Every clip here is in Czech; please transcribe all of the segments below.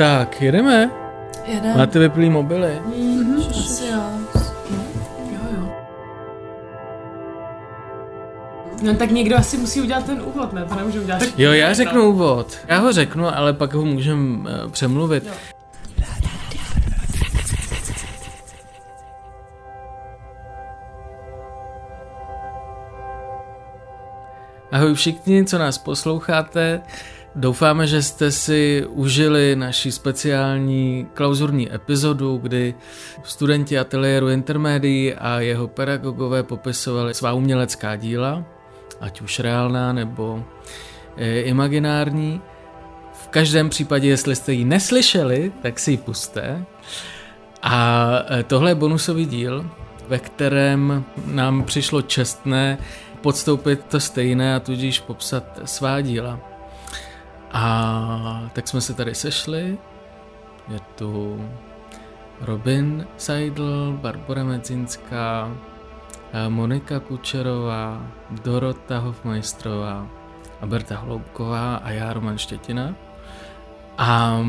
Tak, jedeme? Jedeme. Máte vyplý mobily? Mhm, asi jo. Jo, jo. No tak někdo asi musí udělat ten úvod, ne? To nemůžu udělat. Jo, já řeknu úvod. Já ho řeknu, ale pak ho můžeme uh, přemluvit. Jo. Ahoj všichni, co nás posloucháte. Doufáme, že jste si užili naši speciální klauzurní epizodu, kdy studenti ateliéru Intermédií a jeho pedagogové popisovali svá umělecká díla, ať už reálná nebo e, imaginární. V každém případě, jestli jste ji neslyšeli, tak si ji puste. A e, tohle je bonusový díl, ve kterém nám přišlo čestné podstoupit to stejné a tudíž popsat svá díla. A tak jsme se tady sešli. Je tu Robin Seidl, Barbara Medzinská, Monika Kučerová, Dorota Hofmajstrová a Berta Hloubková a já Roman Štětina. A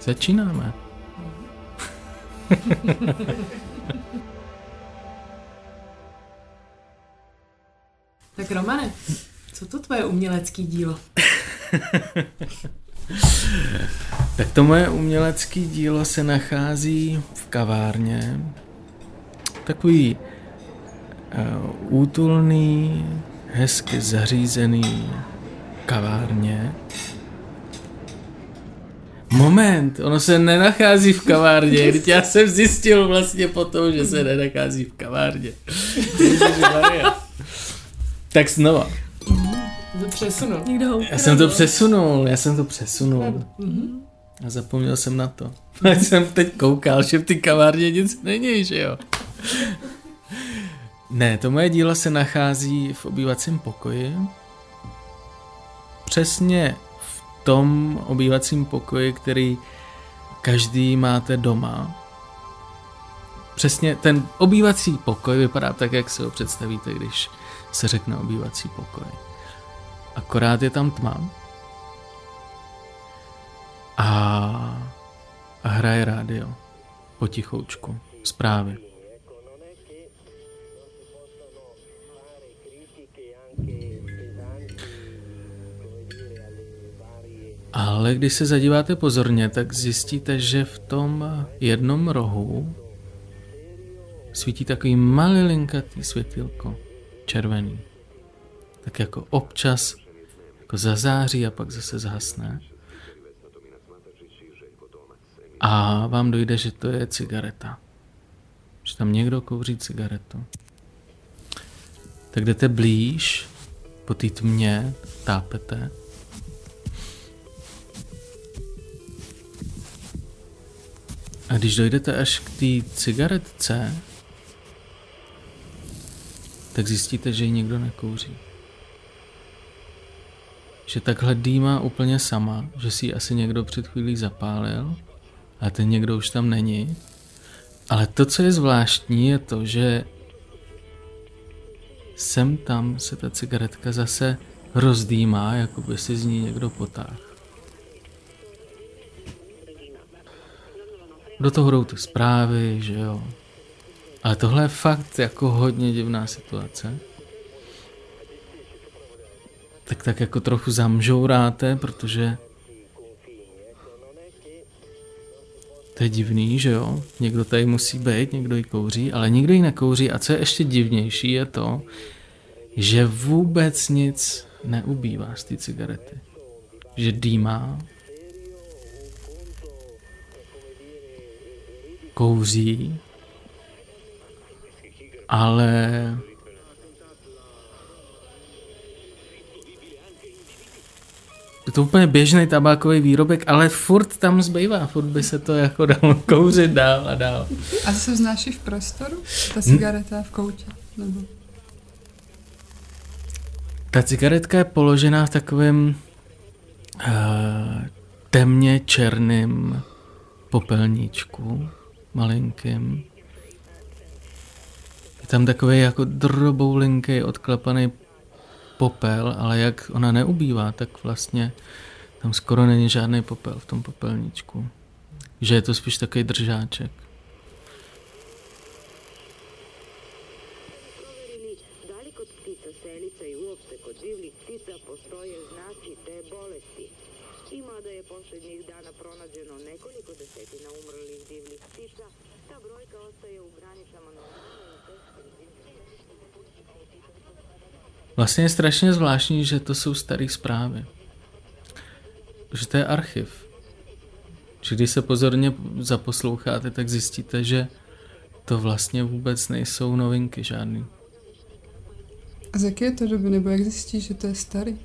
začínáme. Tak Romane, co to tvoje umělecký dílo? tak to moje umělecké dílo se nachází v kavárně. Takový uh, útulný, hezky zařízený kavárně. Moment, ono se nenachází v kavárně, když já jsem zjistil vlastně potom, že se nenachází v kavárně. tak znova. Přesunul. Někdo ho Já jsem to přesunul, já jsem to přesunul. Mhm. A zapomněl jsem na to. Ať jsem teď koukal, že v té kavárně nic není, že jo? Ne, to moje dílo se nachází v obývacím pokoji. Přesně v tom obývacím pokoji, který každý máte doma. Přesně ten obývací pokoj vypadá tak, jak si ho představíte, když se řekne obývací pokoj. Akorát je tam tma. A, a hraje rádio. Potichoučku. Zprávy. Ale když se zadíváte pozorně, tak zjistíte, že v tom jednom rohu svítí takový malilinkatý světilko, červený. Tak jako občas jako zazáří a pak zase zhasne. A vám dojde, že to je cigareta. Že tam někdo kouří cigaretu. Tak jdete blíž, po té tmě tápete. A když dojdete až k té cigaretce, tak zjistíte, že ji nikdo nekouří. Že takhle dýmá úplně sama, že si ji asi někdo před chvílí zapálil, a ten někdo už tam není. Ale to, co je zvláštní, je to, že sem tam se ta cigaretka zase rozdýmá, jako by si z ní někdo potáhl. Do toho jdou ty zprávy, že jo. Ale tohle je fakt jako hodně divná situace. Tak tak jako trochu zamžouráte, protože to je divný, že jo? Někdo tady musí být, někdo ji kouří, ale nikdo ji nekouří. A co je ještě divnější, je to, že vůbec nic neubývá z té cigarety. Že dýmá, kouří, ale je to úplně běžný tabákový výrobek, ale furt tam zbývá, furt by se to jako dalo kouřit dál a dál. A se vznáší v prostoru? Ta cigareta v koutě? Nebo? Ta cigaretka je položená v takovém uh, temně černém popelníčku, malinkým. Je tam takový jako droboulinký odklepaný popel, ale jak ona neubývá, tak vlastně Tam skoro není žádný popel v tom popelníčku. Že je to spíš takový držáček. Vlastně je strašně zvláštní, že to jsou staré zprávy. Že to je archiv. Že když se pozorně zaposloucháte, tak zjistíte, že to vlastně vůbec nejsou novinky žádný. A z jaké to doby, nebo jak zjistíš, že to je starý?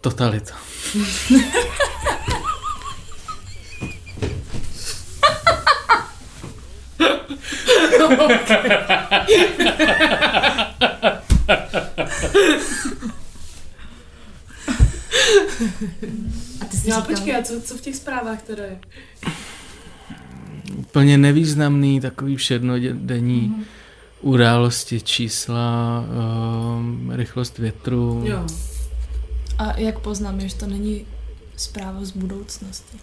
Totalita. A ty jsi No a říkal, počkej, a co, co v těch zprávách teda je? Úplně nevýznamný, takový všednodenní mm-hmm. události, čísla, um, rychlost větru. Jo. A jak poznám, že to není zpráva z budoucnosti?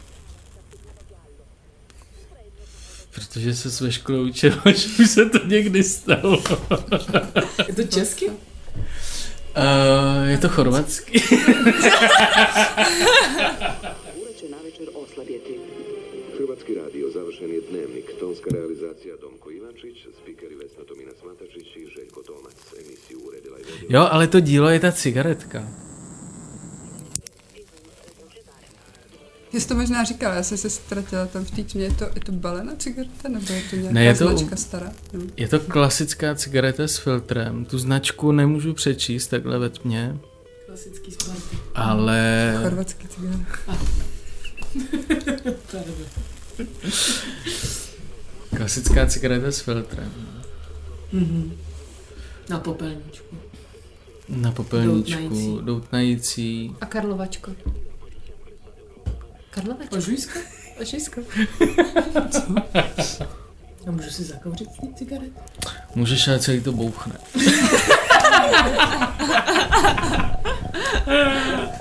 Protože se ve škole učila, že už se to někdy stalo. Je to česky? Uh, je to chorvatský. Hrvatski radio završen je dnevnik, tonska realizacija Domko Ivančić, spikeri Vesna Tomina Smatačić i Željko Tomac. Emisiju uredila i vodila Jo, ale to dílo je ta cigaretka. Ty jsi to možná říkala, já jsem se ztratila tam v té tmě. Je to, je to balená cigareta, nebo je to nějaká Ne, je to- značka stará? No. Je to klasická cigareta s filtrem. Tu značku nemůžu přečíst takhle ve tmě, Klasický sport. ale Chorvatský dobré. klasická cigareta s filtrem. Mhm. Na popelničku. Na popelníčku, Doutnající. doutnající. A Karlovačko? Karlovačko? Ožujsko? Ožujsko. A můžu si zakouřit z té cigaret? Můžeš, ale celý to bouchne.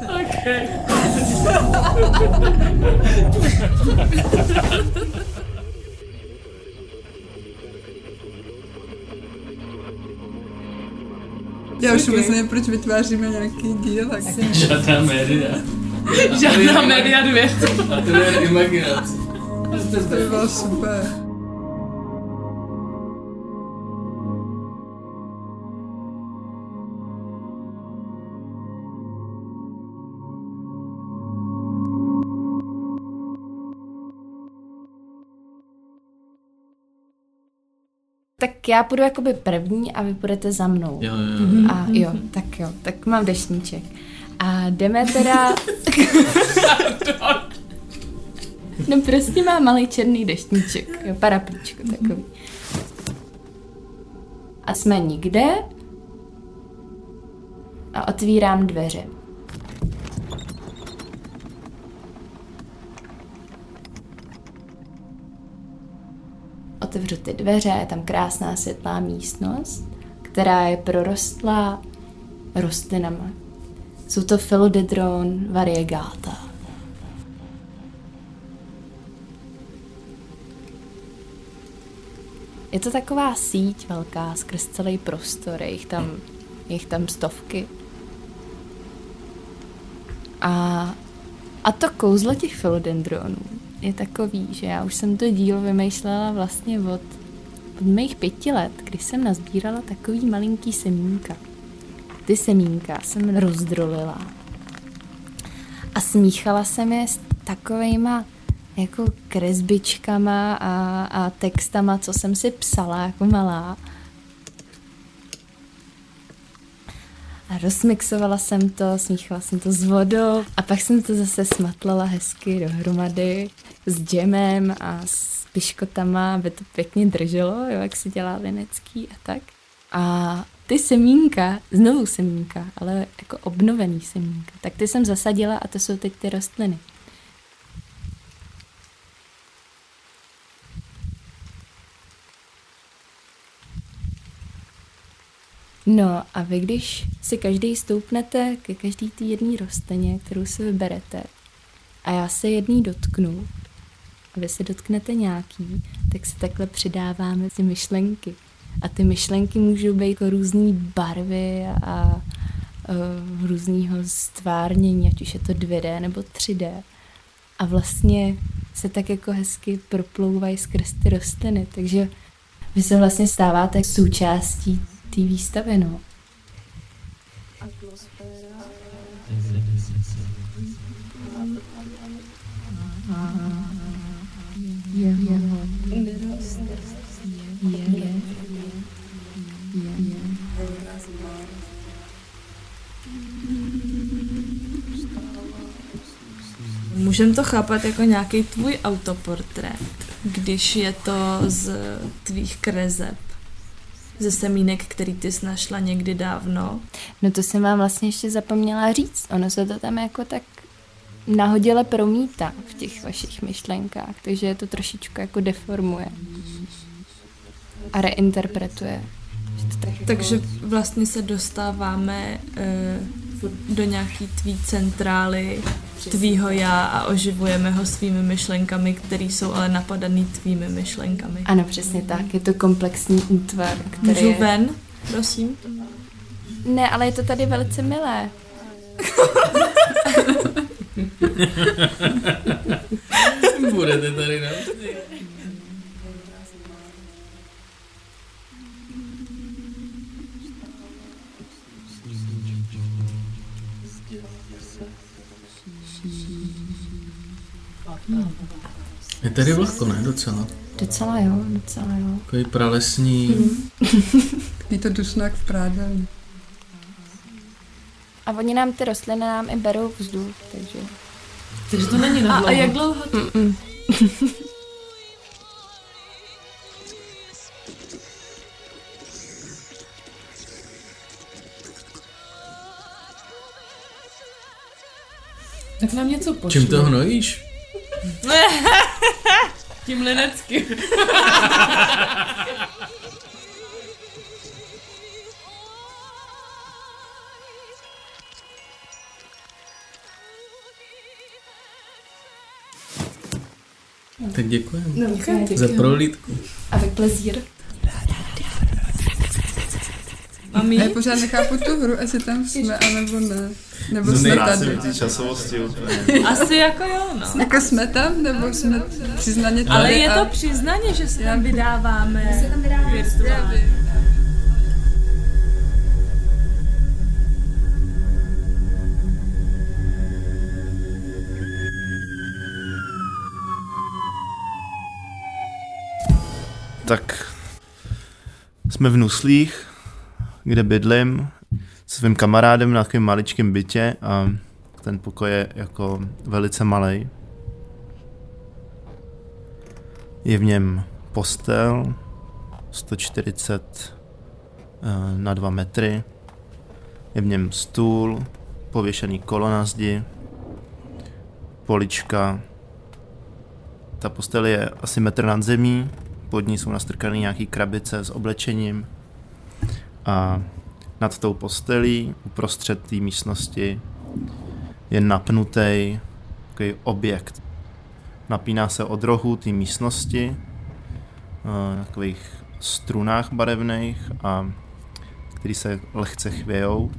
Okay. Já už vůbec nevím, proč vytváříme nějaký díl. Tak Žádná média. Žádná média dvě. A to je imaginace. to by bylo super. Tak já půjdu jakoby první a vy půjdete za mnou. Jo, jo, jo. A jo, tak jo, tak mám dešníček. A jdeme teda... no prostě má malý černý deštníček, jo, paraplíčko takový. A jsme nikde a otvírám dveře. Otevřu ty dveře, je tam krásná světlá místnost, která je prorostlá rostlinama. Jsou to philodendron variegata. Je to taková síť velká skrz celý prostor, je jich tam, je jich tam stovky. A, a to kouzlo těch philodendronů je takový, že já už jsem to dílo vymýšlela vlastně od, od mých pěti let, kdy jsem nazbírala takový malinký semínka. Ty semínka jsem rozdrolila a smíchala jsem je s takovejma jako kresbičkama a, a textama, co jsem si psala jako malá. A rozmixovala jsem to, smíchala jsem to s vodou a pak jsem to zase smatlala hezky dohromady s džemem a s piškotama, aby to pěkně drželo, jo, jak si dělá Linecký a tak. A ty semínka, znovu semínka, ale jako obnovený semínka, tak ty jsem zasadila a to jsou teď ty rostliny. No a vy, když si každý stoupnete ke každý té jedné rostlině, kterou si vyberete, a já se jedný dotknu, a vy se dotknete nějaký, tak se takhle přidáváme ty myšlenky. A ty myšlenky můžou být jako různé barvy a, a uh, různýho stvárnění, ať už je to 2D nebo 3D. A vlastně se tak jako hezky proplouvají skrz ty rostliny, takže vy se vlastně stáváte součástí té výstavy, no. Můžeme to chápat jako nějaký tvůj autoportrét, když je to z tvých krezeb, ze semínek, který ty jsi našla někdy dávno. No to jsem vám vlastně ještě zapomněla říct. Ono se to tam jako tak nahodile promítá v těch vašich myšlenkách, takže je to trošičku jako deformuje a reinterpretuje. Tak jako- Takže vlastně se dostáváme eh, do nějaký tvý centrály, tvýho já a oživujeme ho svými myšlenkami, které jsou ale napadaný tvými myšlenkami. Ano, přesně tak. Je to komplexní útvar, který Můžu je... ven, prosím? Ne, ale je to tady velice milé. Budete tady navždy. Je tady vlhko, ne? Docela. Docela jo, docela jo. Takový pralesní. Je to dusnak v prádelně. A oni nám ty rostliny nám i berou vzduch, takže... Takže to není A, na a dlouho. jak dlouho? Tak nám něco pošli. Čím to hnojíš? Tím lineckým. Tak děkujeme. No, Za prohlídku. Avec plezír. Mami? Já pořád nechápu tu hru, jestli tam jsme, anebo ne. Nebo No jsme tady. ty časovosti úplně. Asi jako jo, no. Jako jsme tam, nebo jsme přiznaně tady Ale je a... to přiznaně, že se tam vydáváme virtuálně. Tak jsme v Nuslích, kde bydlím se svým kamarádem na takovém maličkém bytě a ten pokoj je jako velice malý. Je v něm postel 140 eh, na 2 metry. Je v něm stůl, pověšený kolo na zdi, polička. Ta postel je asi metr nad zemí, pod ní jsou nastrkané nějaký krabice s oblečením a nad tou postelí uprostřed té místnosti je napnutý takový objekt. Napíná se od rohu té místnosti eh, na takových strunách barevných a který se lehce chvějou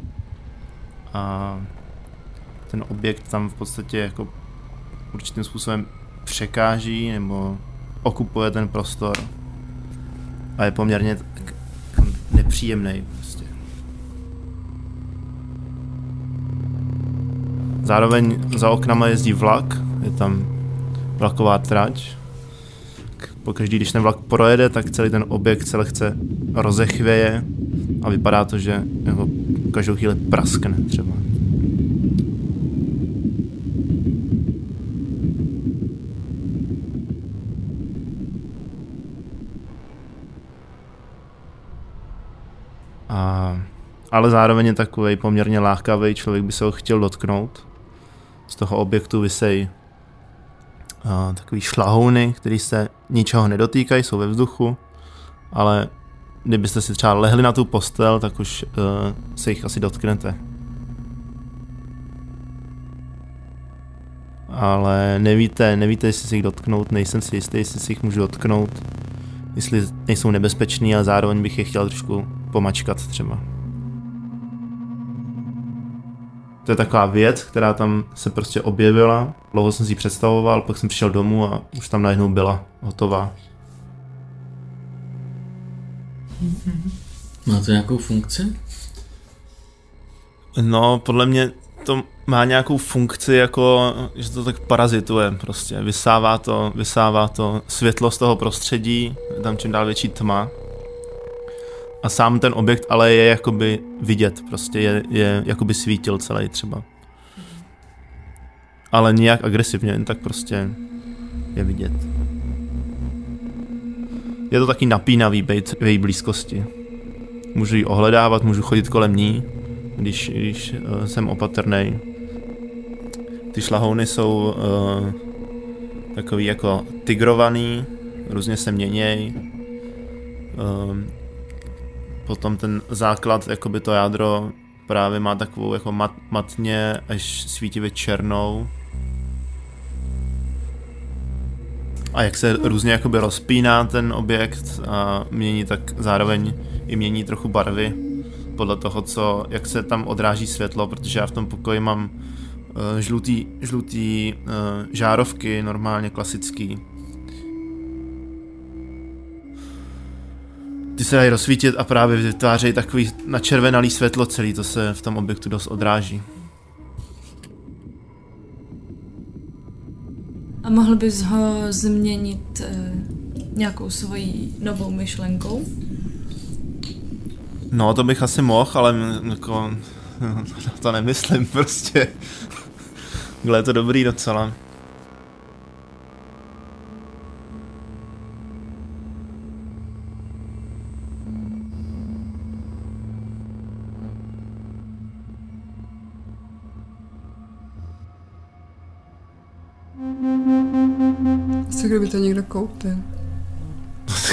a ten objekt tam v podstatě jako určitým způsobem překáží nebo okupuje ten prostor a je poměrně nepříjemný prostě. Zároveň za oknama jezdí vlak, je tam vlaková trať. Pokaždý, když ten vlak projede, tak celý ten objekt se lehce rozechvěje a vypadá to, že jako každou chvíli praskne třeba. A, ale zároveň je takový poměrně lákavý, člověk by se ho chtěl dotknout. Z toho objektu vysej a, takový šlahouny, které se ničeho nedotýkají, jsou ve vzduchu, ale kdybyste si třeba lehli na tu postel, tak už uh, se jich asi dotknete. Ale nevíte, nevíte, jestli si jich dotknout, nejsem si jistý, jestli si jich můžu dotknout, jestli nejsou nebezpečný, ale zároveň bych je chtěl trošku pomačkat třeba. To je taková věc, která tam se prostě objevila. Dlouho jsem si ji představoval, pak jsem přišel domů a už tam najednou byla hotová. Má to nějakou funkci? No, podle mě to má nějakou funkci, jako, že to tak parazituje prostě. Vysává to, vysává to světlo z toho prostředí, je tam čím dál větší tma. A sám ten objekt ale je jakoby vidět, prostě je, je jakoby svítil celý třeba. Ale nijak agresivně, jen tak prostě je vidět. Je to taky napínavý být v její blízkosti. Můžu ji ohledávat, můžu chodit kolem ní, když, když uh, jsem opatrný. Ty šlahouny jsou uh, takový jako tigrovaný, různě se měněj. Um, potom ten základ, jakoby to jádro právě má takovou jako mat, matně až svítivě černou. A jak se různě jakoby rozpíná ten objekt a mění, tak zároveň i mění trochu barvy podle toho, co, jak se tam odráží světlo, protože já v tom pokoji mám uh, žlutý, žlutý uh, žárovky, normálně klasický. Ty se dají rozsvítit a právě vytvářejí takový načervenalý světlo celý, to se v tom objektu dost odráží. A mohl bys ho změnit e, nějakou svojí novou myšlenkou? No, to bych asi mohl, ale jako, to nemyslím prostě. Gle, je to dobrý docela. Co kdyby to někdo koupil?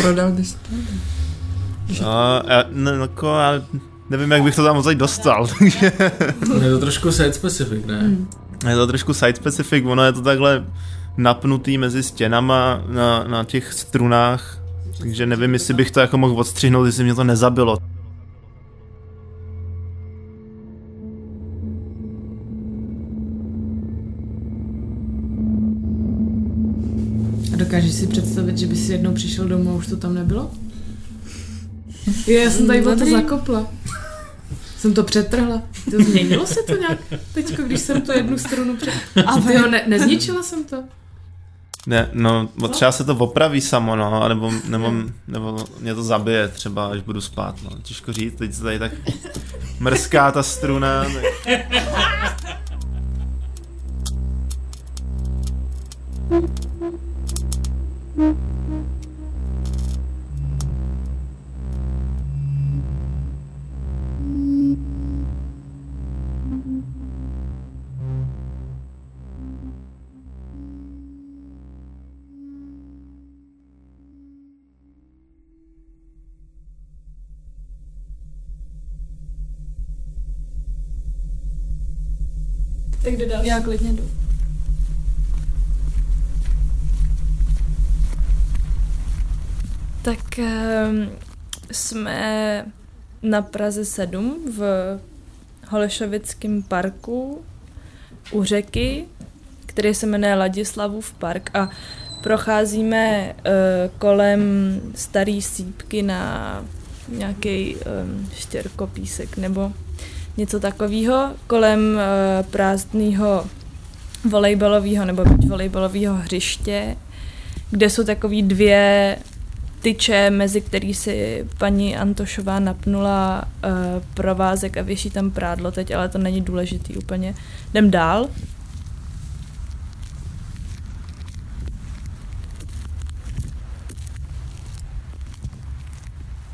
Prodal bys to? No, já, no, jako, já nevím, jak bych to tam moc dostal, takže... Je to trošku site specific, ne? Hmm. Je to trošku site specific, ono je to takhle napnutý mezi stěnama na, na těch strunách, takže nevím, jestli bych to jako mohl odstřihnout, jestli mě to nezabilo. Představit, že by si jednou přišel domů a už to tam nebylo? Jo, já jsem tady o to zakopla. Jsem to přetrhla. To změnilo se to nějak teďko, když jsem tu jednu strunu před... A jo, ne, nezničila jsem to. Ne, no, třeba se to opraví samo, no, nebo, nebo, nebo mě to zabije třeba, až budu spát, no, těžko říct, teď se tady tak mrská ta struna, tak... Tak jde dál. Já klidně jdu. Tak um, jsme na Praze 7 v Holešovickém parku u řeky, který se jmenuje Ladislavův park a procházíme uh, kolem starý sípky na nějaký um, štěrkopísek nebo něco takového kolem uh, prázdného volejbalového nebo volejbalového hřiště, kde jsou takové dvě tyče, mezi který si paní Antošová napnula uh, provázek a věší tam prádlo teď, ale to není důležitý úplně. Jdem dál.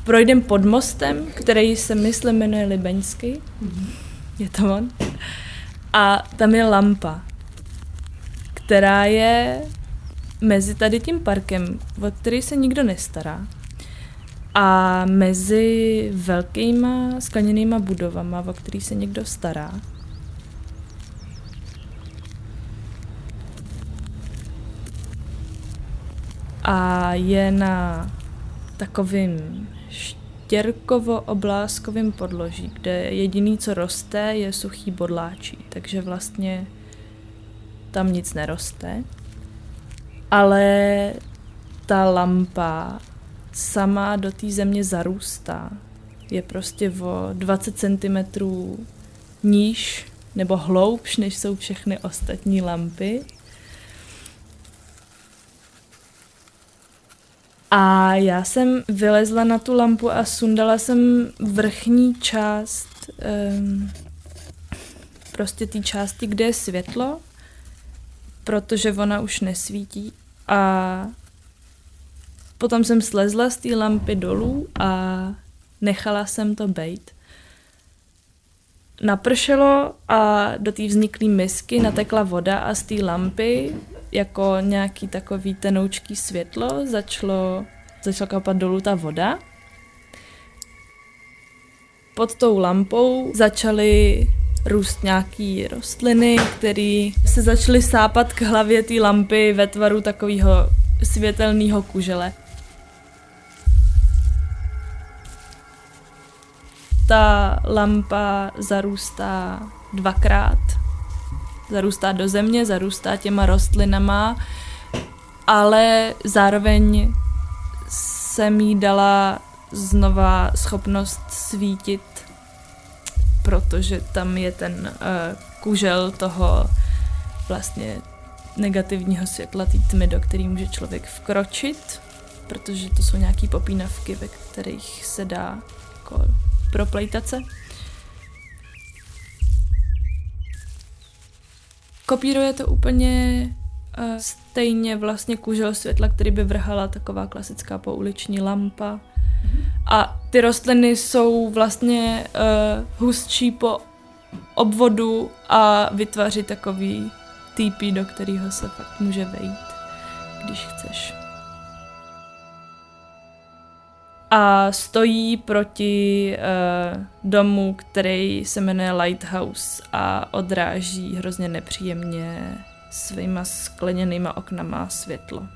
Projdem pod mostem, který se myslím jmenuje Libeňský. Je to on. A tam je lampa, která je mezi tady tím parkem, o který se nikdo nestará. A mezi velkýma skleněnýma budovama, o který se někdo stará, a je na takovým štěrkovo-obláskovým podloží, kde jediný, co roste, je suchý bodláčí, takže vlastně tam nic neroste. Ale ta lampa sama do té země zarůstá. Je prostě o 20 cm níž nebo hloubš, než jsou všechny ostatní lampy. A já jsem vylezla na tu lampu a sundala jsem vrchní část, um, prostě té části, kde je světlo, protože ona už nesvítí. A potom jsem slezla z té lampy dolů a nechala jsem to bejt. Napršelo a do té vzniklé misky natekla voda a z té lampy jako nějaký takový tenoučký světlo začalo, začala kapat dolů ta voda. Pod tou lampou začaly růst nějaký rostliny, které se začaly sápat k hlavě té lampy ve tvaru takového světelného kužele. Ta lampa zarůstá dvakrát zarůstá do země, zarůstá těma rostlinama, ale zároveň jsem jí dala znova schopnost svítit, protože tam je ten uh, kužel toho vlastně negativního světla, té tmy, do který může člověk vkročit, protože to jsou nějaké popínavky, ve kterých se dá jako proplejtat se. Kopíruje to úplně uh, stejně vlastně kužel světla, který by vrhala taková klasická pouliční lampa. A ty rostliny jsou vlastně uh, hustší po obvodu a vytváří takový týpí, do kterého se fakt může vejít, když chceš. a stojí proti uh, domu, který se jmenuje Lighthouse a odráží hrozně nepříjemně svýma skleněnýma oknama světlo.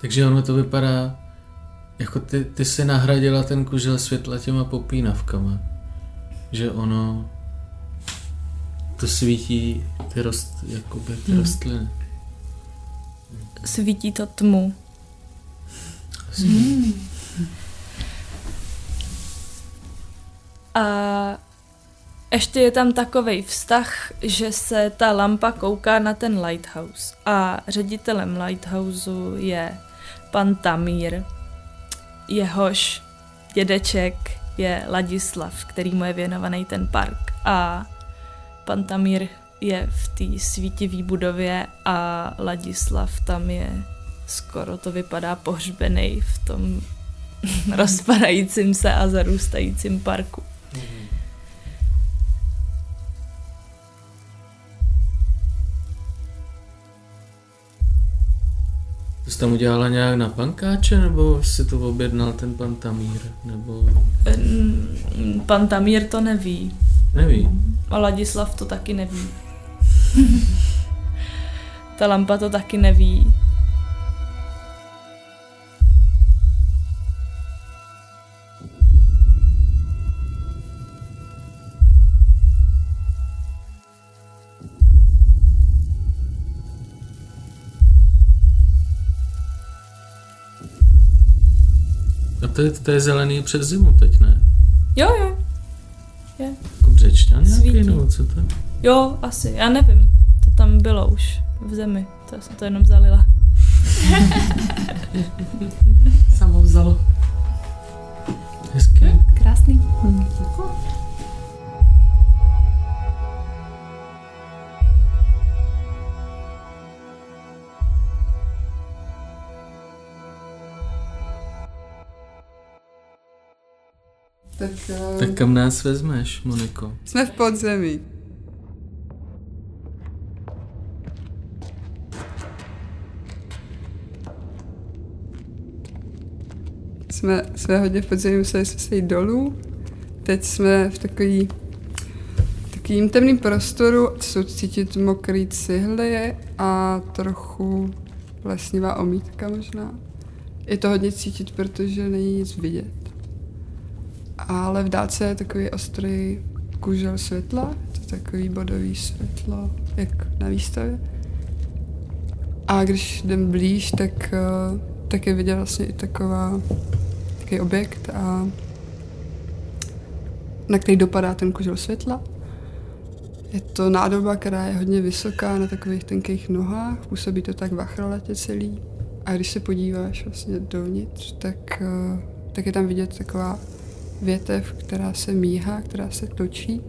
Takže ono to vypadá, jako ty, ty si nahradila ten kužel světla těma popínavkama. Že ono to svítí ty, rost, jakoby ty hmm. rostliny. Svítí to tmu. Hmm. A ještě je tam takový vztah, že se ta lampa kouká na ten lighthouse a ředitelem lighthouseu je pan Tamír. Jehož dědeček je Ladislav, který mu je věnovaný ten park a pan Tamír je v té svítivé budově a Ladislav tam je skoro to vypadá pohřbený v tom rozpadajícím se a zarůstajícím parku. To jsi tam udělala nějak na pankáče, nebo si to objednal ten pan Tamír? Nebo... Pan Tamír to neví. Neví. A Ladislav to taky neví. Ta lampa to taky neví. To je, to je zelený přes zimu teď, ne? Jo, jo. Je. Jako břečťan nějaký, nebo co to? Jo, asi, já nevím. To tam bylo už v zemi. To jsem to jenom zalila. Samo vzalo. Hezký. Krásný. Hmm. Tak, uh, tak kam nás vezmeš, Moniko? Jsme v podzemí. jsme, jsme hodně v podzimí museli jsme se jít dolů. Teď jsme v takový takovým temným prostoru, jsou cítit mokrý cihly a trochu lesnivá omítka možná. Je to hodně cítit, protože není nic vidět. Ale v dálce je takový ostrý kužel světla, to je takový bodový světlo, jak na výstavě. A když jdem blíž, tak, eh, tak je vidět vlastně i taková, takový objekt, a, na který dopadá ten kužel světla. Je to nádoba, která je hodně vysoká na takových tenkých nohách, působí to tak vachroletě celý. A když se podíváš vlastně dovnitř, tak, eh, tak je tam vidět taková větev, která se míhá, která se točí.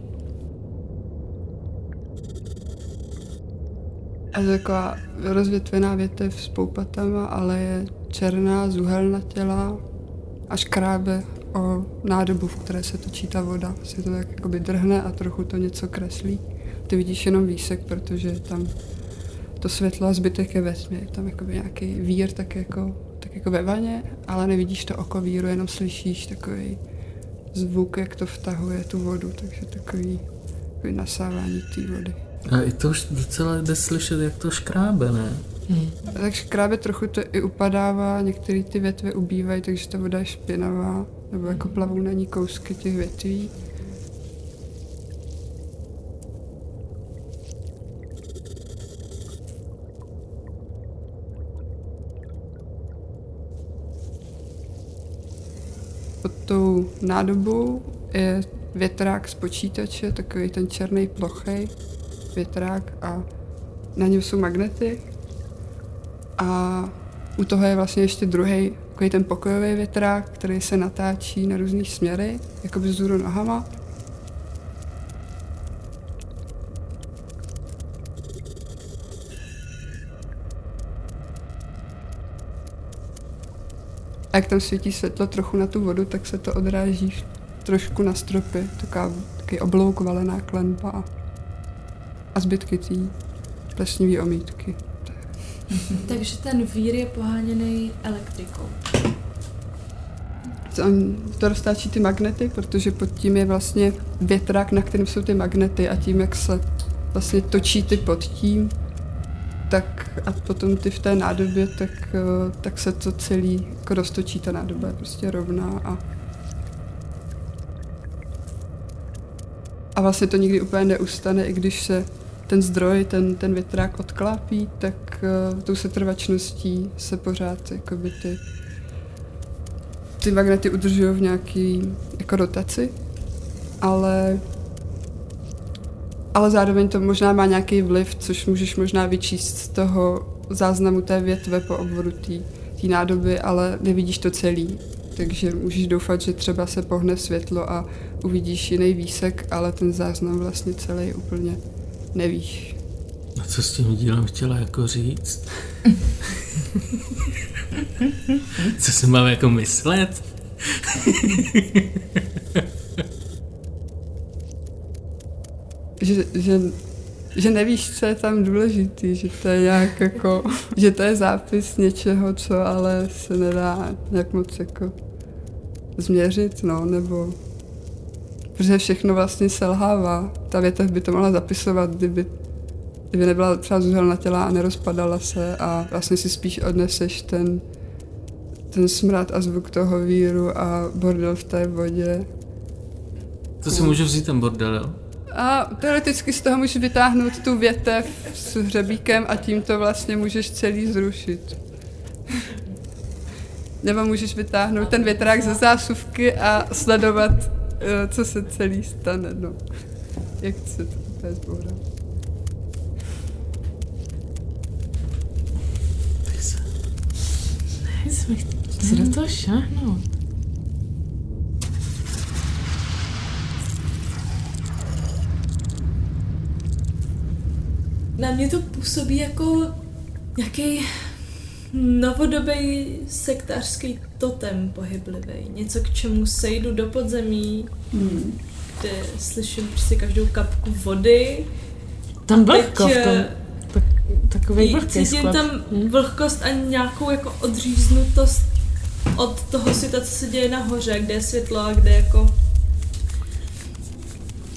A je taková rozvětvená větev s poupatama, ale je černá, zuhelnatělá a škrábe o nádobu, v které se točí ta voda. Se to tak jakoby drhne a trochu to něco kreslí. Ty vidíš jenom výsek, protože tam to světlo a zbytek je ve tmě. Je tam jakoby nějaký vír tak jako, tak jako ve vaně, ale nevidíš to oko víru, jenom slyšíš takový zvuk, jak to vtahuje tu vodu, takže takový, takový nasávání té vody. A i to už docela jde slyšet, jak to škrábe, ne? Hmm. Tak škrábe trochu to i upadává, některé ty větve ubývají, takže ta voda je špinavá, nebo jako plavou na ní kousky těch větví. Pod tou nádobou je větrák z počítače, takový ten černý plochej větrák a na něm jsou magnety a u toho je vlastně ještě druhý, takový ten pokojový větrák, který se natáčí na různý směry, jako by vzhůru nohama. A jak tam svítí světlo trochu na tu vodu, tak se to odráží trošku na stropy, taková, takový oblouk valená klenba a zbytky té plesnivý omítky. Takže ten vír je poháněný elektrikou. On to roztáčí ty magnety, protože pod tím je vlastně větrák, na kterém jsou ty magnety a tím, jak se vlastně točí ty pod tím, tak a potom ty v té nádobě, tak, eh, tak se to celý jako roztočí, ta nádoba je prostě rovná a a vlastně to nikdy úplně neustane, i když se ten zdroj, ten, ten větrák odklápí, tak uh, tou setrvačností se pořád jakoby ty, ty magnety udržují v nějaký jako rotaci, ale ale zároveň to možná má nějaký vliv, což můžeš možná vyčíst z toho záznamu té větve po obvodu té nádoby, ale nevidíš to celý. Takže můžeš doufat, že třeba se pohne světlo a uvidíš jiný výsek, ale ten záznam vlastně celý úplně nevíš. A co s tím dílem chtěla jako říct? co si mám jako myslet? že, že, že nevíš, co je tam důležitý, že to je nějak jako, že to je zápis něčeho, co ale se nedá nějak moc jako změřit, no, nebo protože všechno vlastně selhává. Ta větev by to mohla zapisovat, kdyby, kdyby nebyla třeba zuhelna těla a nerozpadala se a vlastně si spíš odneseš ten, ten smrad a zvuk toho víru a bordel v té vodě. To si můžu vzít ten bordel, jo? A teoreticky z toho můžeš vytáhnout tu větev s hřebíkem a tím to vlastně můžeš celý zrušit. Nebo můžeš vytáhnout ten větrák ze zásuvky a sledovat Eh, co se celý stane, no. Jak se to úplně zbourá. Tak se... Do toho šáhnout. Na mě to působí jako nějaký novodobý sektářský totem pohyblivý. Něco, k čemu sejdu do podzemí, hmm. kde slyším prostě každou kapku vody. Tam vlhko v tom. Eh, tak, takový vlhký Cítím tam hmm. vlhkost a nějakou jako odříznutost od toho světa, co se děje nahoře, kde je světlo a kde jako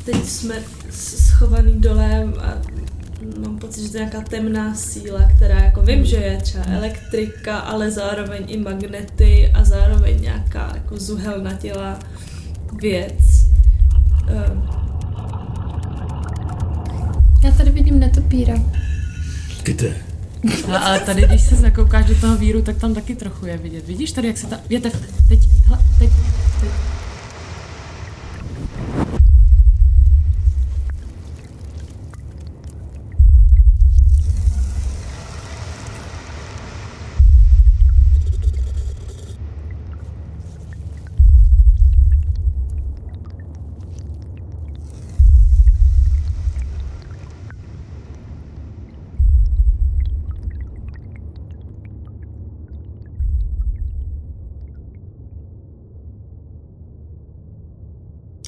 teď jsme schovaný dole a mám pocit, že to je nějaká temná síla, která jako vím, že je třeba elektrika, ale zároveň i magnety a zároveň nějaká jako zuhelnatělá věc. Ehm, Já tady vidím netopíra. Kde? Ale, ale tady, když se zakoukáš do toho víru, tak tam taky trochu je vidět. Vidíš tady, jak se ta větev, teď, hele, teď, teď.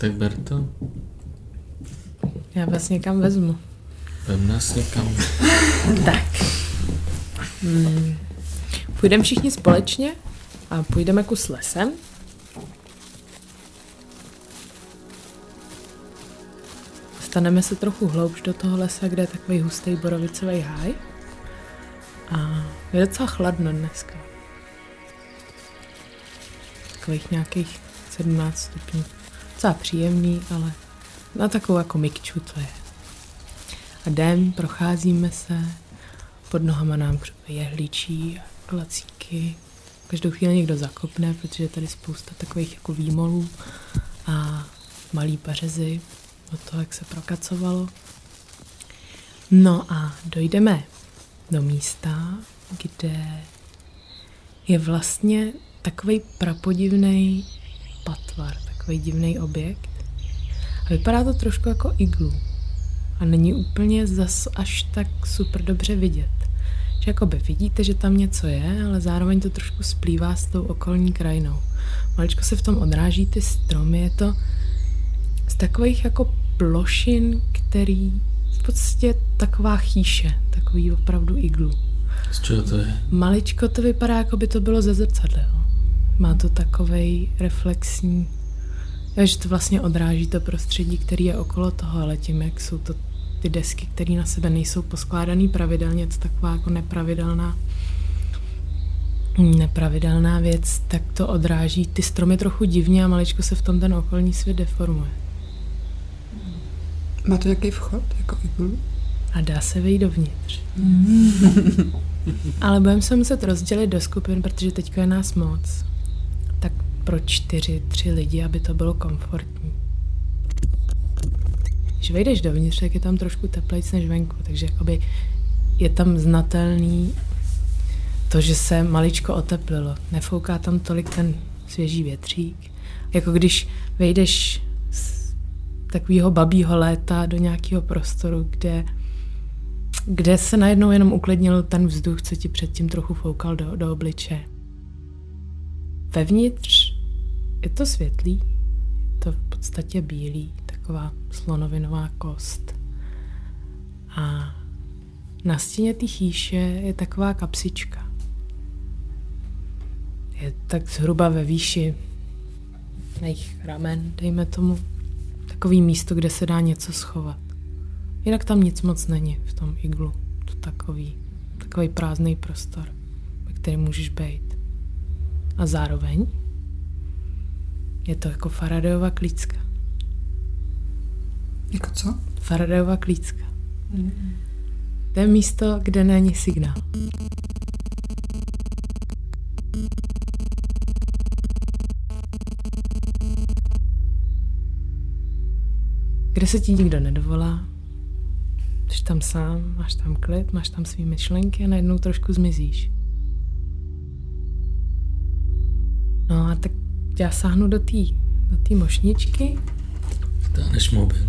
Tak ber to. Já vás někam vezmu. Vem nás někam. Tak. Hmm. Půjdeme všichni společně a půjdeme kus lesem. Staneme se trochu hloubš do toho lesa, kde je takový hustý borovicový háj. A je docela chladno dneska. Takových nějakých 17 stupňů. Docela příjemný, ale na takovou jako mikču to je. A jdem, procházíme se, pod nohama nám jehličí a klacíky. Každou chvíli někdo zakopne, protože je tady spousta takových jako výmolů a malý pařezy od toho, jak se prokacovalo. No a dojdeme do místa, kde je vlastně takový prapodivný patvar, takový divný objekt. A vypadá to trošku jako iglu a není úplně zas až tak super dobře vidět. Že jakoby vidíte, že tam něco je, ale zároveň to trošku splývá s tou okolní krajinou. Maličko se v tom odráží ty stromy, je to z takových jako plošin, který v podstatě taková chýše, takový opravdu iglu. Z čeho to je? Maličko to vypadá, jako by to bylo ze zrcadel. Má to takovej reflexní, že to vlastně odráží to prostředí, který je okolo toho, ale tím, jak jsou to ty desky, které na sebe nejsou poskládané pravidelně, je to taková jako nepravidelná nepravidelná věc, tak to odráží ty stromy trochu divně a maličko se v tom ten okolní svět deformuje. Má to nějaký vchod, jako iglu? A dá se vejít dovnitř. Ale budeme se muset rozdělit do skupin, protože teď je nás moc. Pro čtyři, tři lidi, aby to bylo komfortní. Když vejdeš dovnitř, tak je tam trošku teplejc než venku, takže jakoby je tam znatelný to, že se maličko oteplilo. Nefouká tam tolik ten svěží větřík. Jako když vejdeš z takového babího léta do nějakého prostoru, kde kde se najednou jenom uklidnil ten vzduch, co ti předtím trochu foukal do, do obliče. Vevnitř je to světlý, je to v podstatě bílý, taková slonovinová kost. A na stěně té chýše je taková kapsička. Je tak zhruba ve výši mých ramen, dejme tomu, takový místo, kde se dá něco schovat. Jinak tam nic moc není v tom iglu. To takový, takový prázdný prostor, ve kterém můžeš být. A zároveň je to jako Faradayova klícka. Jako co? Faradayova klícka. To je místo, kde není signál. Kde se ti nikdo nedovolá, jsi tam sám, máš tam klid, máš tam svý myšlenky a najednou trošku zmizíš. No a tak já sáhnu do té do tý mošničky Vtáhneš mobil.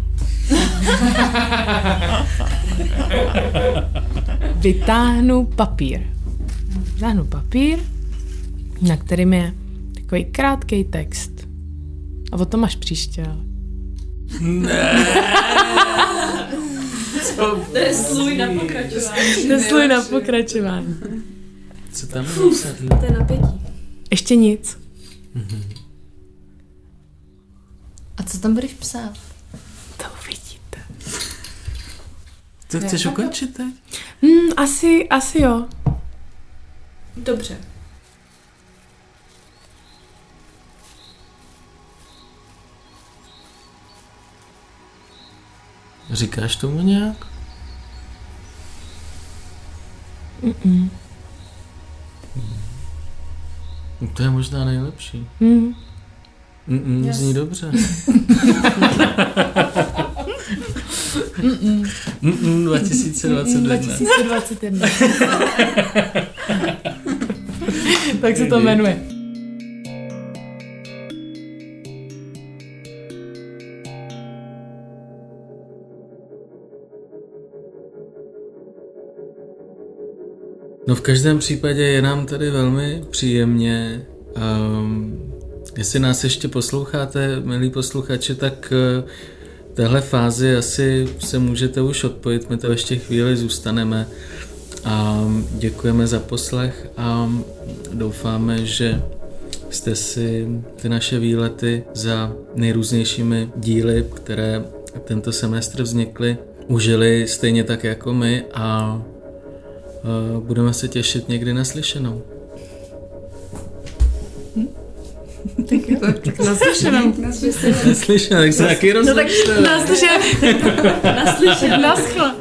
vytáhnu papír. Vytáhnu papír, na kterým je takový krátký text. A o tom máš příště, ale. To je sluj na pokračování. Nesluj na pokračování. Co tam je? To je napětí. Ještě nic. A co tam budeš psát? To uvidíte. To chceš ukončit teď? Hmm, asi, asi jo. Dobře. Říkáš tomu nějak? Mm-mm. To je možná nejlepší. Hmm. Mm-mm, Yes. Zní dobře. Mm-mm, 2021. 2021. tak se to jmenuje. No v každém případě je nám tady velmi příjemně. Um, jestli nás ještě posloucháte, milí posluchači, tak uh, v téhle fázi asi se můžete už odpojit, my to ještě chvíli zůstaneme. A děkujeme za poslech a doufáme, že jste si ty naše výlety za nejrůznějšími díly, které tento semestr vznikly, užili stejně tak jako my a budeme se těšit někdy na slyšenou. Tak naslyšenou. Naslyšenou, tak se taky rozlučte. Naslyšenou. Naslyšenou. Naschle.